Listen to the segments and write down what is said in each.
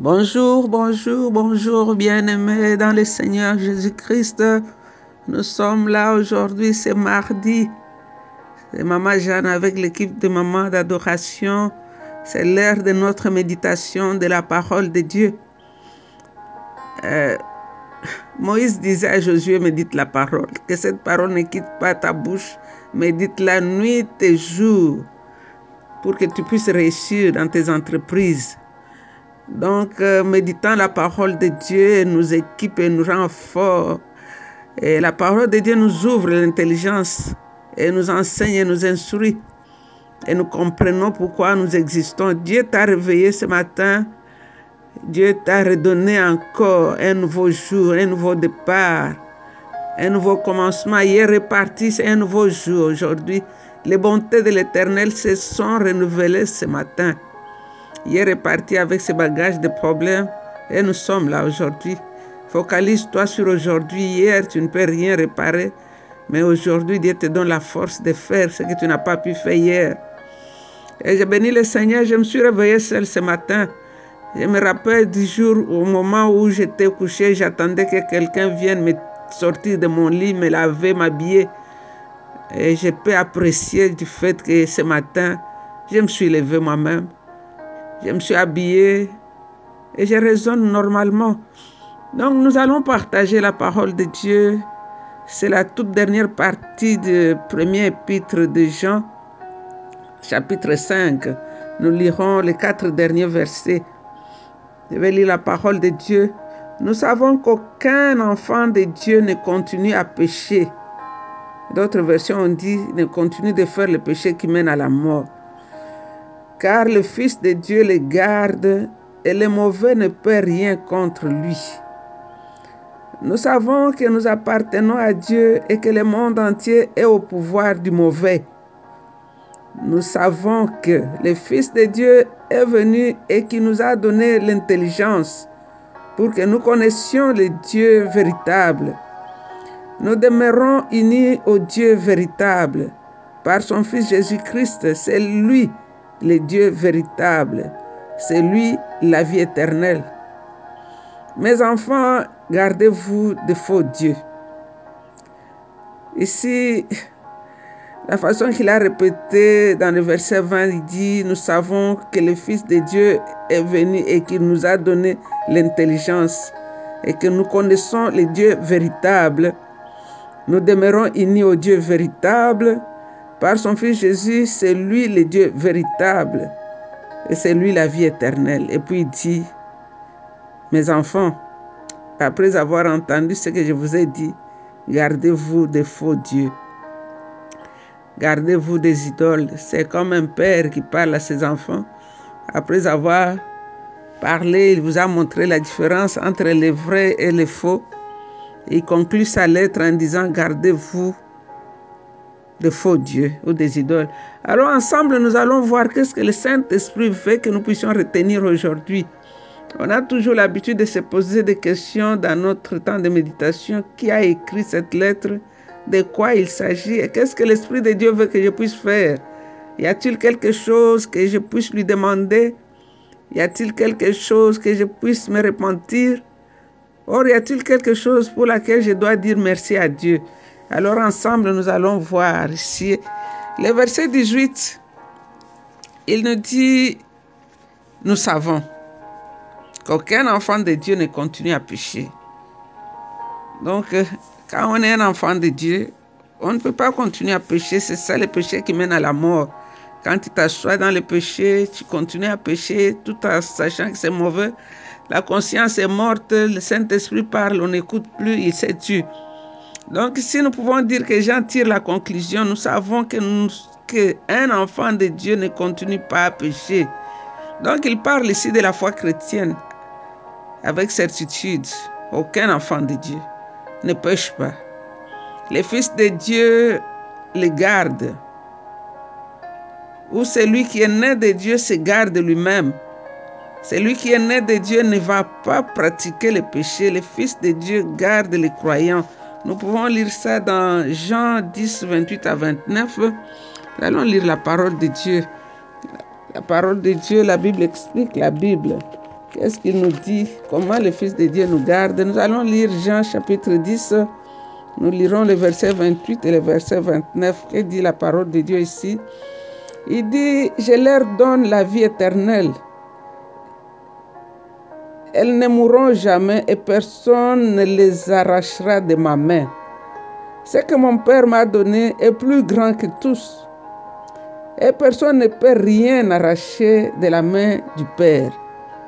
Bonjour, bonjour, bonjour, bien-aimés dans le Seigneur Jésus-Christ. Nous sommes là aujourd'hui, c'est mardi. C'est Maman Jeanne avec l'équipe de Maman d'adoration. C'est l'heure de notre méditation de la parole de Dieu. Euh, Moïse disait à Josué, médite la parole, que cette parole ne quitte pas ta bouche, médite la nuit et jour, pour que tu puisses réussir dans tes entreprises. Donc, euh, méditant la parole de Dieu nous équipe et nous rend forts. Et la parole de Dieu nous ouvre l'intelligence et nous enseigne et nous instruit. Et nous comprenons pourquoi nous existons. Dieu t'a réveillé ce matin. Dieu t'a redonné encore un nouveau jour, un nouveau départ, un nouveau commencement. Hier est parti, c'est un nouveau jour. Aujourd'hui, les bontés de l'Éternel se sont renouvelées ce matin. Hier est parti avec ses bagages de problèmes et nous sommes là aujourd'hui. Focalise-toi sur aujourd'hui. Hier, tu ne peux rien réparer, mais aujourd'hui, Dieu te donne la force de faire ce que tu n'as pas pu faire hier. Et j'ai béni le Seigneur, je me suis réveillé seul ce matin. Je me rappelle du jour au moment où j'étais couché, j'attendais que quelqu'un vienne me sortir de mon lit, me laver, m'habiller. Et je peux apprécier du fait que ce matin, je me suis levé moi-même. Je me suis habillé et je raisonne normalement. Donc nous allons partager la parole de Dieu. C'est la toute dernière partie du premier épître de Jean, chapitre 5. Nous lirons les quatre derniers versets. Je vais lire la parole de Dieu. Nous savons qu'aucun enfant de Dieu ne continue à pécher. D'autres versions ont dit ne continue de faire le péché qui mène à la mort. Car le Fils de Dieu le garde et le mauvais ne peut rien contre lui. Nous savons que nous appartenons à Dieu et que le monde entier est au pouvoir du mauvais. Nous savons que le Fils de Dieu est venu et qui nous a donné l'intelligence pour que nous connaissions le Dieu véritable. Nous demeurons unis au Dieu véritable par son Fils Jésus-Christ. C'est lui le Dieu véritable. C'est lui la vie éternelle. Mes enfants, gardez-vous de faux dieux. Ici, la façon qu'il a répété dans le verset 20, il dit, nous savons que le Fils de Dieu est venu et qu'il nous a donné l'intelligence et que nous connaissons le Dieu véritable. Nous demeurons unis au Dieu véritable. Par son Fils Jésus, c'est lui le Dieu véritable et c'est lui la vie éternelle. Et puis il dit, mes enfants, après avoir entendu ce que je vous ai dit, gardez-vous des faux dieux. Gardez-vous des idoles. C'est comme un père qui parle à ses enfants. Après avoir parlé, il vous a montré la différence entre les vrais et les faux. Il conclut sa lettre en disant, gardez-vous de faux dieux ou des idoles. Alors ensemble, nous allons voir qu'est-ce que le Saint-Esprit veut que nous puissions retenir aujourd'hui. On a toujours l'habitude de se poser des questions dans notre temps de méditation. Qui a écrit cette lettre? De quoi il s'agit? Et qu'est-ce que l'Esprit de Dieu veut que je puisse faire? Y a-t-il quelque chose que je puisse lui demander? Y a-t-il quelque chose que je puisse me repentir? Or, y a-t-il quelque chose pour laquelle je dois dire merci à Dieu? Alors ensemble, nous allons voir ici le verset 18. Il nous dit, nous savons qu'aucun enfant de Dieu ne continue à pécher. Donc, quand on est un enfant de Dieu, on ne peut pas continuer à pécher. C'est ça le péché qui mène à la mort. Quand tu t'assois dans le péché, tu continues à pécher tout en sachant que c'est mauvais. La conscience est morte, le Saint-Esprit parle, on n'écoute plus, il s'est tué. Donc, si nous pouvons dire que Jean tire la conclusion, nous savons que, nous, que un enfant de Dieu ne continue pas à pécher. Donc, il parle ici de la foi chrétienne avec certitude. Aucun enfant de Dieu ne pêche pas. Le Fils de Dieu le garde. Ou celui qui est né de Dieu se garde lui-même. Celui qui est né de Dieu ne va pas pratiquer le péché. Le Fils de Dieu garde les croyants. Nous pouvons lire ça dans Jean 10, 28 à 29. Nous allons lire la parole de Dieu. La parole de Dieu, la Bible explique la Bible. Qu'est-ce qu'il nous dit? Comment le Fils de Dieu nous garde? Nous allons lire Jean chapitre 10. Nous lirons le verset 28 et le verset 29. Que dit la parole de Dieu ici? Il dit, je leur donne la vie éternelle. Elles ne mourront jamais et personne ne les arrachera de ma main. Ce que mon Père m'a donné est plus grand que tous. Et personne ne peut rien arracher de la main du Père.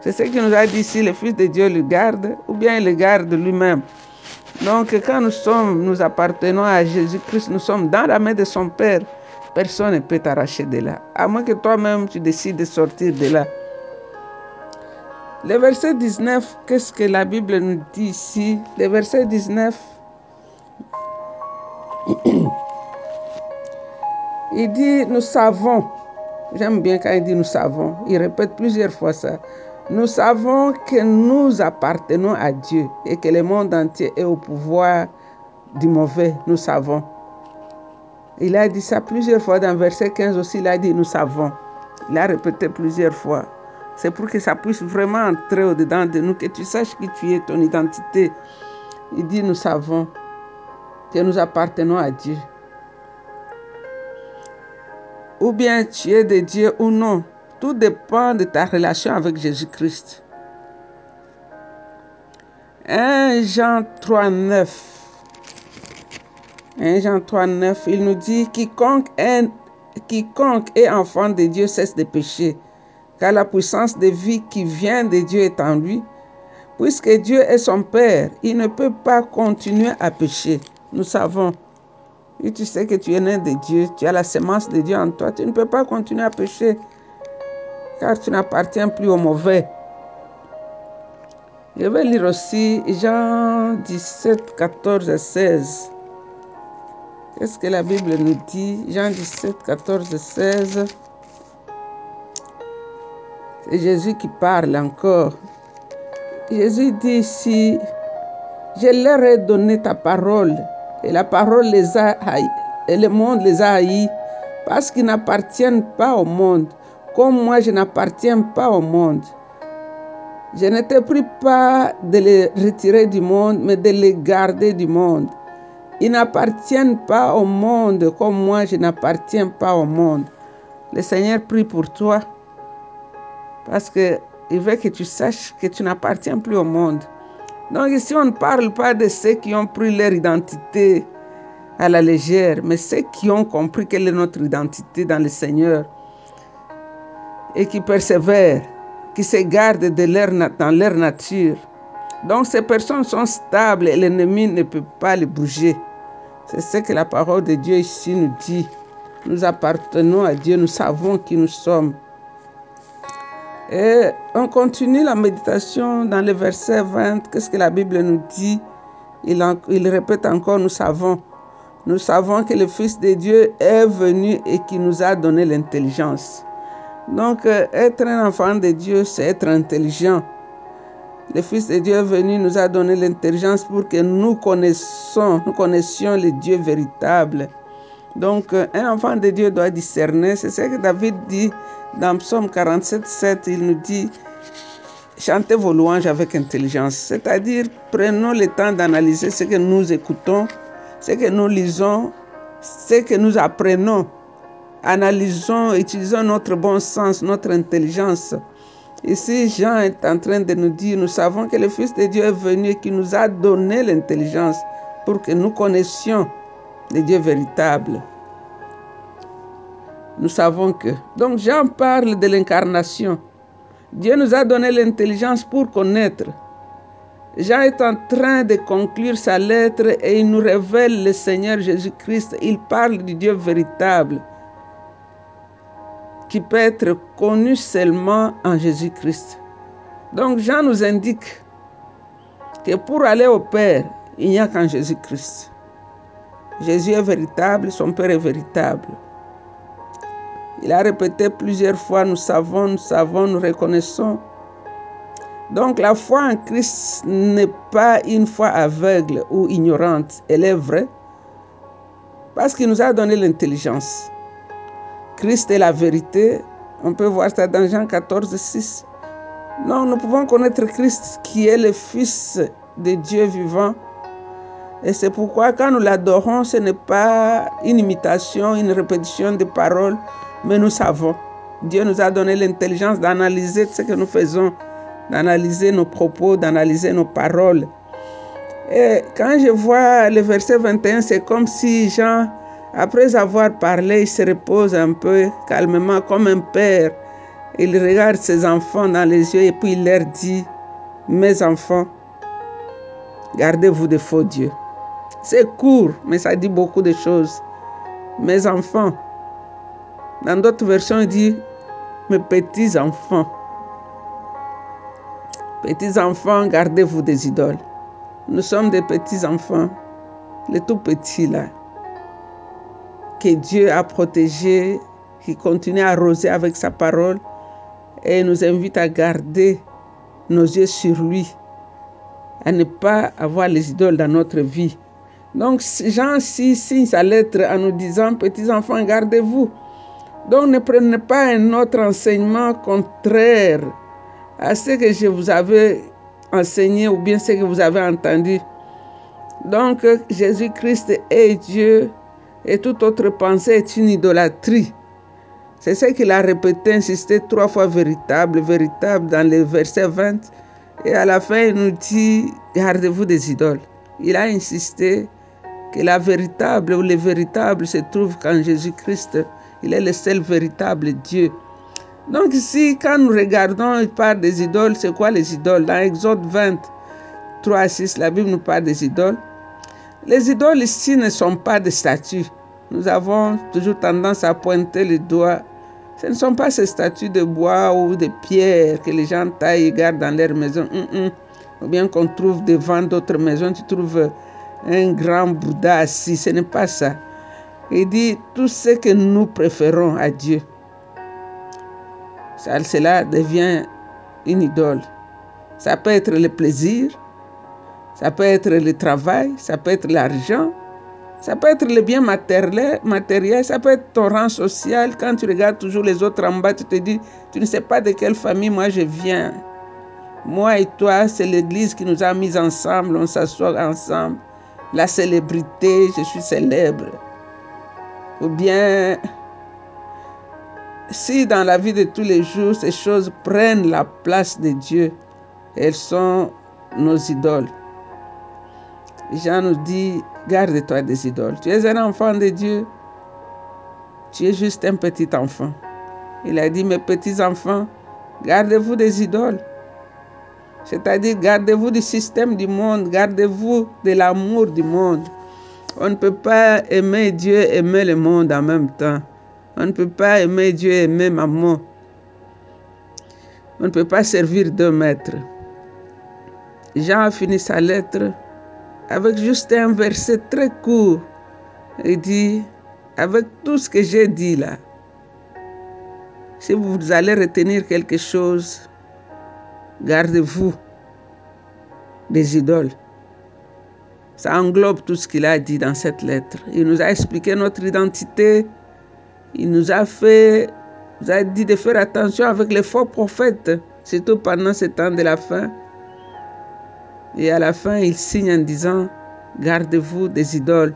C'est ce qu'il nous a dit si le Fils de Dieu le garde, ou bien il le garde lui-même. Donc quand nous sommes, nous appartenons à Jésus-Christ, nous sommes dans la main de son Père, personne ne peut t'arracher de là. À moins que toi-même tu décides de sortir de là. Le verset 19, qu'est-ce que la Bible nous dit ici? Le verset 19, il dit, nous savons, j'aime bien quand il dit nous savons, il répète plusieurs fois ça. Nous savons que nous appartenons à Dieu et que le monde entier est au pouvoir du mauvais. Nous savons. Il a dit ça plusieurs fois dans verset 15 aussi, il a dit nous savons. Il a répété plusieurs fois. C'est pour que ça puisse vraiment entrer au-dedans de nous, que tu saches qui tu es, ton identité. Il dit nous savons que nous appartenons à Dieu. Ou bien tu es de Dieu ou non. Tout dépend de ta relation avec Jésus-Christ. 1 Jean 3, 9. 1 Jean 3, 9, il nous dit quiconque est, quiconque est enfant de Dieu cesse de pécher, car la puissance de vie qui vient de Dieu est en lui. Puisque Dieu est son Père, il ne peut pas continuer à pécher. Nous savons. Et tu sais que tu es né de Dieu, tu as la semence de Dieu en toi, tu ne peux pas continuer à pécher car tu n'appartiens plus au mauvais. Je vais lire aussi Jean 17, 14 et 16. Qu'est-ce que la Bible nous dit? Jean 17, 14 et 16. C'est Jésus qui parle encore. Jésus dit ici, je leur ai donné ta parole et la parole les a haïs, et le monde les a haïs parce qu'ils n'appartiennent pas au monde, comme moi je n'appartiens pas au monde. Je ne te prie pas de les retirer du monde, mais de les garder du monde. Ils n'appartiennent pas au monde comme moi je n'appartiens pas au monde. Le Seigneur prie pour toi parce qu'il veut que tu saches que tu n'appartiens plus au monde. Donc ici, on ne parle pas de ceux qui ont pris leur identité à la légère, mais ceux qui ont compris quelle est notre identité dans le Seigneur et qui persévèrent, qui se gardent de leur, dans leur nature. Donc ces personnes sont stables et l'ennemi ne peut pas les bouger. C'est ce que la parole de Dieu ici nous dit. Nous appartenons à Dieu, nous savons qui nous sommes. Et on continue la méditation dans le verset 20. Qu'est-ce que la Bible nous dit? Il, il, répète encore, nous savons. Nous savons que le Fils de Dieu est venu et qui nous a donné l'intelligence. Donc, être un enfant de Dieu, c'est être intelligent. Le Fils de Dieu est venu, nous a donné l'intelligence pour que nous connaissions, nous connaissions le Dieu véritable. Donc, un enfant de Dieu doit discerner. C'est ce que David dit dans Psaume 47, 7. Il nous dit chantez vos louanges avec intelligence. C'est-à-dire, prenons le temps d'analyser ce que nous écoutons, ce que nous lisons, ce que nous apprenons. Analysons, utilisons notre bon sens, notre intelligence. Ici, Jean est en train de nous dire, nous savons que le Fils de Dieu est venu et qui nous a donné l'intelligence pour que nous connaissions le Dieu véritable. Nous savons que. Donc Jean parle de l'incarnation. Dieu nous a donné l'intelligence pour connaître. Jean est en train de conclure sa lettre et il nous révèle le Seigneur Jésus-Christ. Il parle du Dieu véritable qui peut être connu seulement en Jésus-Christ. Donc Jean nous indique que pour aller au Père, il n'y a qu'en Jésus-Christ. Jésus est véritable, son Père est véritable. Il a répété plusieurs fois, nous savons, nous savons, nous reconnaissons. Donc la foi en Christ n'est pas une foi aveugle ou ignorante, elle est vraie, parce qu'il nous a donné l'intelligence. Christ est la vérité, on peut voir ça dans Jean 14, 6. Non, nous pouvons connaître Christ qui est le Fils de Dieu vivant. Et c'est pourquoi quand nous l'adorons, ce n'est pas une imitation, une répétition de paroles, mais nous savons. Dieu nous a donné l'intelligence d'analyser ce que nous faisons, d'analyser nos propos, d'analyser nos paroles. Et quand je vois le verset 21, c'est comme si Jean, après avoir parlé, il se repose un peu calmement comme un père il regarde ses enfants dans les yeux et puis il leur dit, mes enfants, gardez-vous des faux dieux. C'est court, mais ça dit beaucoup de choses. Mes enfants. Dans d'autres versions, il dit, mes petits enfants. Petits enfants, gardez-vous des idoles. Nous sommes des petits enfants, les tout petits là, que Dieu a protégés, qui continue à arroser avec sa parole et nous invite à garder nos yeux sur lui, à ne pas avoir les idoles dans notre vie. Donc Jean 6 signe sa lettre en nous disant, petits enfants, gardez-vous. Donc ne prenez pas un autre enseignement contraire à ce que je vous avais enseigné ou bien ce que vous avez entendu. Donc Jésus-Christ est Dieu et toute autre pensée est une idolâtrie. C'est ce qu'il a répété, insisté trois fois véritable, véritable dans le verset 20. Et à la fin, il nous dit, gardez-vous des idoles. Il a insisté que la véritable ou le véritable se trouve quand Jésus-Christ, il est le seul véritable Dieu. Donc ici, quand nous regardons, il parle des idoles, c'est quoi les idoles? Dans Exode 20, 3 à 6, la Bible nous parle des idoles. Les idoles ici ne sont pas des statues. Nous avons toujours tendance à pointer le doigt ce ne sont pas ces statues de bois ou de pierre que les gens taillent et gardent dans leur maison. Mm, mm. Ou bien qu'on trouve devant d'autres maisons, tu trouves un grand Bouddha assis. Ce n'est pas ça. Il dit tout ce que nous préférons à Dieu. Cela devient une idole. Ça peut être le plaisir, ça peut être le travail, ça peut être l'argent, ça peut être le bien matériel, ça peut être ton rang social. Quand tu regardes toujours les autres en bas, tu te dis, tu ne sais pas de quelle famille moi je viens. Moi et toi, c'est l'Église qui nous a mis ensemble, on s'assoit ensemble. La célébrité, je suis célèbre. Ou bien, si dans la vie de tous les jours, ces choses prennent la place de Dieu, elles sont nos idoles. Jean nous dit, garde-toi des idoles. Tu es un enfant de Dieu. Tu es juste un petit enfant. Il a dit, mes petits enfants, gardez-vous des idoles. C'est-à-dire, gardez-vous du système du monde, gardez-vous de l'amour du monde. On ne peut pas aimer Dieu et aimer le monde en même temps. On ne peut pas aimer Dieu et aimer maman. On ne peut pas servir deux maîtres. Jean a fini sa lettre avec juste un verset très court. Il dit, avec tout ce que j'ai dit là, si vous allez retenir quelque chose, gardez-vous des idoles. Ça englobe tout ce qu'il a dit dans cette lettre. Il nous a expliqué notre identité. Il nous a fait, nous a dit de faire attention avec les faux prophètes, surtout pendant ce temps de la fin. Et à la fin, il signe en disant, gardez-vous des idoles.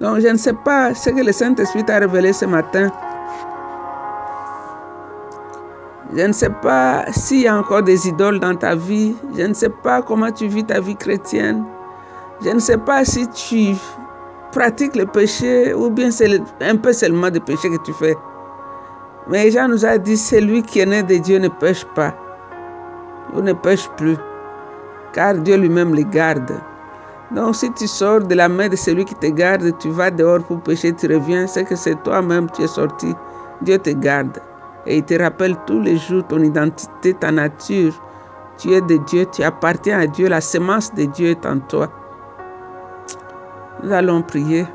Donc, je ne sais pas ce que le Saint-Esprit t'a révélé ce matin. Je ne sais pas s'il y a encore des idoles dans ta vie. Je ne sais pas comment tu vis ta vie chrétienne. Je ne sais pas si tu pratiques le péché ou bien c'est un peu seulement de péché que tu fais. Mais Jean nous a dit, celui qui est né de Dieu ne pêche pas ou ne pêche plus, car Dieu lui-même les garde. Donc si tu sors de la main de celui qui te garde, tu vas dehors pour pécher, tu reviens, c'est que c'est toi-même qui es sorti. Dieu te garde. Et il te rappelle tous les jours ton identité, ta nature. Tu es de Dieu, tu appartiens à Dieu, la semence de Dieu est en toi. Nous allons prier.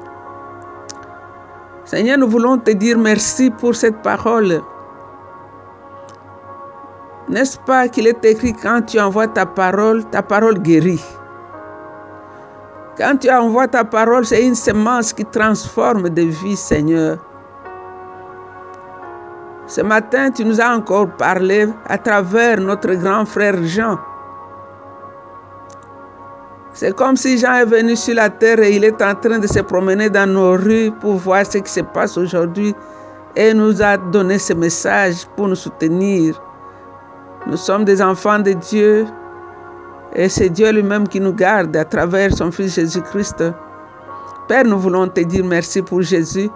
Seigneur, nous voulons te dire merci pour cette parole. N'est-ce pas qu'il est écrit quand tu envoies ta parole, ta parole guérit. Quand tu envoies ta parole, c'est une semence qui transforme des vies, Seigneur. Ce matin, tu nous as encore parlé à travers notre grand frère Jean. C'est comme si Jean est venu sur la terre et il est en train de se promener dans nos rues pour voir ce qui se passe aujourd'hui et nous a donné ce message pour nous soutenir. Nous sommes des enfants de Dieu et c'est Dieu lui-même qui nous garde à travers son Fils Jésus-Christ. Père, nous voulons te dire merci pour Jésus.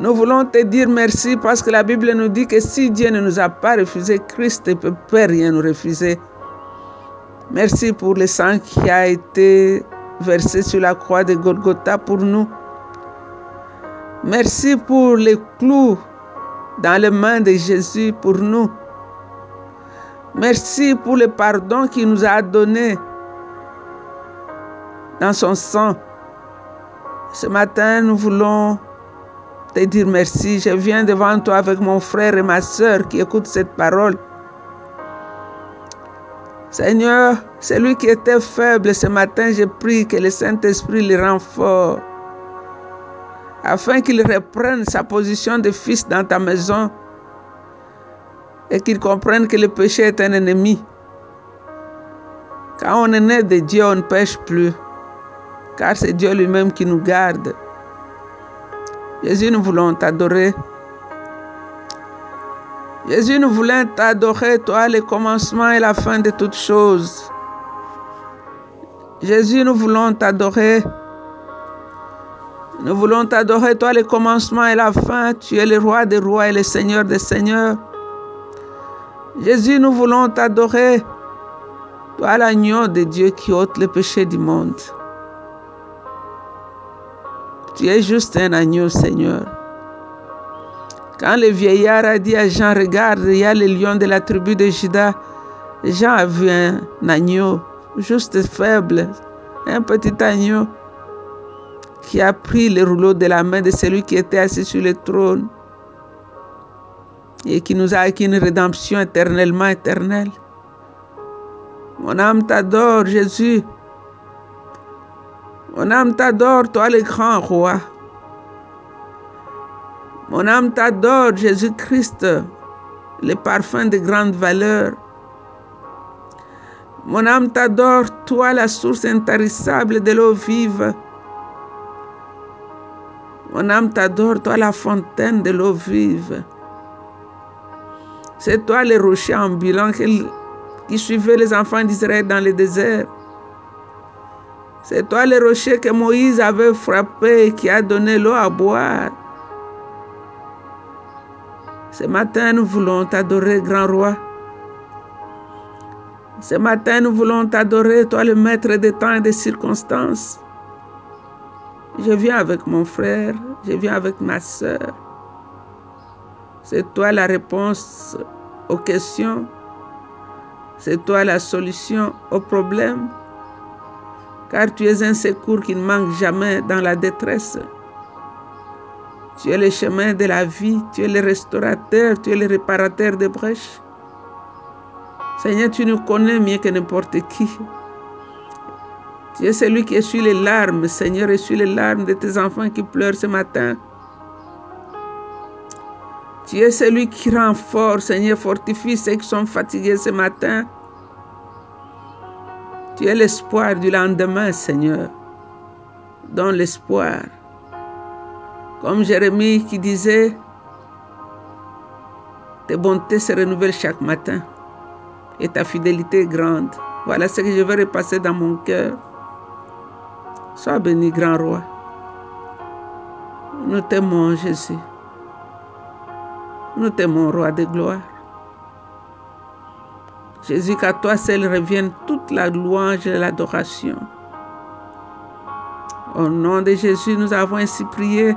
Nous voulons te dire merci parce que la Bible nous dit que si Dieu ne nous a pas refusé Christ ne peut rien nous refuser. Merci pour le sang qui a été versé sur la croix de Golgotha pour nous. Merci pour les clous dans les mains de Jésus pour nous. Merci pour le pardon qu'il nous a donné dans son sang. Ce matin, nous voulons te dire merci. Je viens devant toi avec mon frère et ma soeur qui écoutent cette parole. Seigneur, celui qui était faible ce matin, je prie que le Saint-Esprit le renforce afin qu'il reprenne sa position de fils dans ta maison et qu'il comprenne que le péché est un ennemi. Quand on est né de Dieu, on ne pêche plus, car c'est Dieu lui-même qui nous garde. Jésus, nous voulons t'adorer. Jésus, nous voulons t'adorer, toi, le commencement et la fin de toutes choses. Jésus, nous voulons t'adorer. Nous voulons t'adorer, toi, le commencement et la fin. Tu es le roi des rois et le seigneur des seigneurs. Jésus, nous voulons t'adorer. Toi, l'agneau de Dieu qui ôte le péché du monde. Tu es juste un agneau, Seigneur. Quand le vieillard a dit à Jean, regarde, il y a le lion de la tribu de Judas, Jean a vu un agneau, juste faible, un petit agneau, qui a pris le rouleau de la main de celui qui était assis sur le trône et qui nous a acquis une rédemption éternellement éternelle. Mon âme t'adore, Jésus. Mon âme t'adore, toi le grand roi. Mon âme t'adore, Jésus-Christ, le parfum de grande valeur. Mon âme t'adore, toi la source intarissable de l'eau vive. Mon âme t'adore, toi la fontaine de l'eau vive. C'est toi le rocher ambulant qui, suivait les enfants d'Israël dans le désert. C'est toi le rocher que Moïse avait frappé et qui a donné l'eau à boire. Ce matin, nous voulons t'adorer, grand roi. Ce matin, nous voulons t'adorer, toi le maître des temps et des circonstances. Je viens avec mon frère, je viens avec ma soeur. C'est toi la réponse aux questions. C'est toi la solution aux problèmes car tu es un secours qui ne manque jamais dans la détresse. Tu es le chemin de la vie, tu es le restaurateur, tu es le réparateur des brèches. Seigneur, tu nous connais mieux que n'importe qui. Tu es celui qui essuie les larmes, Seigneur, essuie les larmes de tes enfants qui pleurent ce matin. Tu es celui qui rend fort, Seigneur, fortifie ceux qui sont fatigués ce matin. Tu es l'espoir du lendemain, Seigneur. Donne l'espoir. Comme Jérémie qui disait, tes bontés se renouvellent chaque matin et ta fidélité est grande. Voilà ce que je vais repasser dans mon cœur. Sois béni, grand roi. Nous t'aimons, Jésus. Nous t'aimons, roi de gloire. Jésus, qu'à toi seul revienne toute la louange et l'adoration. Au nom de Jésus, nous avons ainsi prié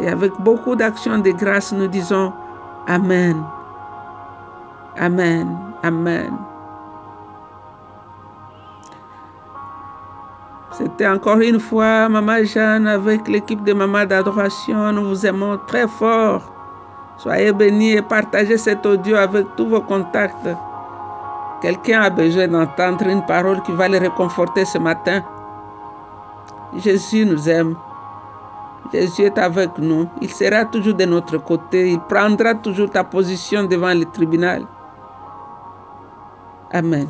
et avec beaucoup d'actions de grâce, nous disons Amen. Amen. Amen. C'était encore une fois Maman Jeanne avec l'équipe de Maman d'adoration. Nous vous aimons très fort. Soyez bénis et partagez cet audio avec tous vos contacts. Quelqu'un a besoin d'entendre une parole qui va le réconforter ce matin. Jésus nous aime. Jésus est avec nous. Il sera toujours de notre côté. Il prendra toujours ta position devant le tribunal. Amen.